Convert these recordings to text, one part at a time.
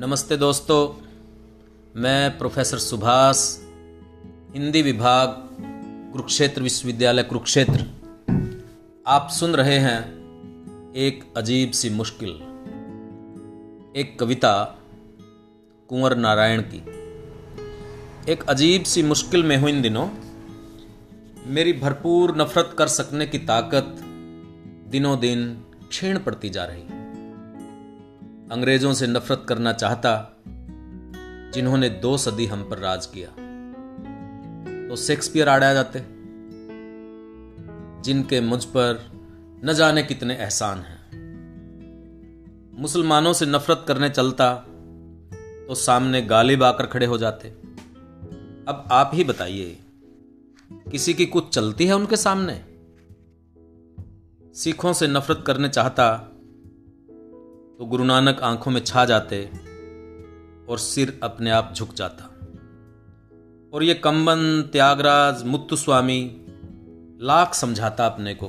नमस्ते दोस्तों, मैं प्रोफेसर सुभाष, हिंदी विभाग, कुरुक्षेत्र विश्वविद्यालय कुरुक्षेत्र। आप सुन रहे हैं एक अजीब सी मुश्किल, एक कविता कुंवर नारायण की। एक अजीब सी मुश्किल में हूँ इन दिनों, मेरी भरपूर नफरत कर सकने की ताकत दिनों दिन क्षीण पड़ती जा रही। अंग्रेज़ों से नफरत करना चाहता, जिन्होंने दो सदी हम पर राज किया। तो शेक्सपियर आड़े आ जाते, जिनके मुझ पर न जाने कितने एहसान हैं। मुसलमानों से नफरत करने चलता तो सामने गालिब आकर खड़े हो जाते। अब आप ही बताइए, किसी की कुछ चलती है उनके सामने? सिखों से नफरत करने चाहता तो गुरु नानक आँखों में छा जाते और सिर अपने आप झुक जाता। और ये कंबन, त्यागराज, मुत्तु स्वामी लाख समझाता अपने को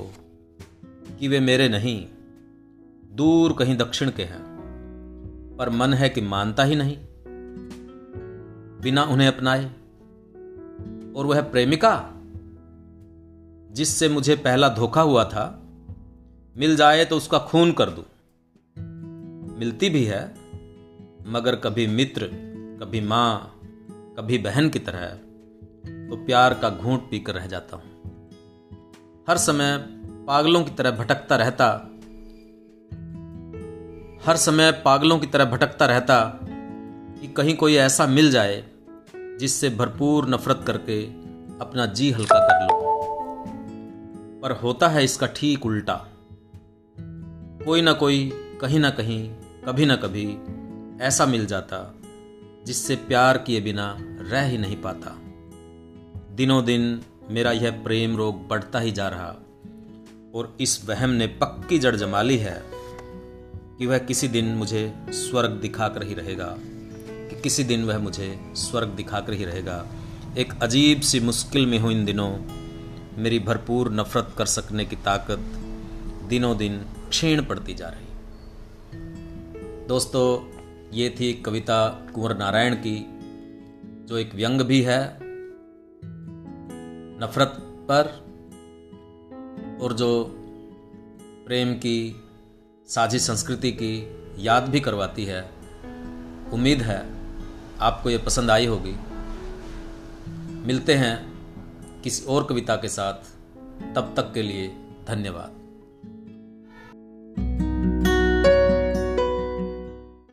कि वे मेरे नहीं, दूर कहीं दक्षिण के हैं, पर मन है कि मानता ही नहीं। बिना उन्हें अपनाए, और वह प्रेमिका, जिससे मुझे पहला धोखा हुआ था, मिल जाए तो उसका खून कर दूँ। मिलती भी है, मगर कभी मित्र, कभी माँ, कभी बहन की तरह तो प्यार का घूंट पीकर रह जाता हूँ। हर समय पागलों की तरह भटकता रहता, हर समय पागलों की तरह भटकता रहता कि कहीं कोई ऐसा मिल जाए जिससे भरपूर नफरत करके अपना जी हल्का कर लो। पर होता है इसका ठीक उल्टा। कोई ना कोई, कहीं ना कहीं कभी ना कभी ऐसा मिल जाता जिससे प्यार किए बिना रह ही नहीं पाता। दिनों दिन मेरा यह प्रेम रोग बढ़ता ही जा रहा और इस वहम ने पक्की जड़ जमा ली है कि वह किसी दिन मुझे स्वर्ग दिखाकर ही रहेगा, कि किसी दिन वह मुझे स्वर्ग दिखाकर ही रहेगा। एक अजीब सी मुश्किल में हूँ इन दिनों, मेरी भरपूर नफरत कर सकने की ताकत दिनों दिन क्षीण पड़ती जा रही दोस्तों, ये थी कविता कुंवर नारायण की, जो एक व्यंग भी है, नफरत पर, और जो प्रेम की, साझी संस्कृति की याद भी करवाती है। उम्मीद है, आपको ये पसंद आई होगी। मिलते हैं किसी और कविता के साथ। तब तक के लिए धन्यवाद।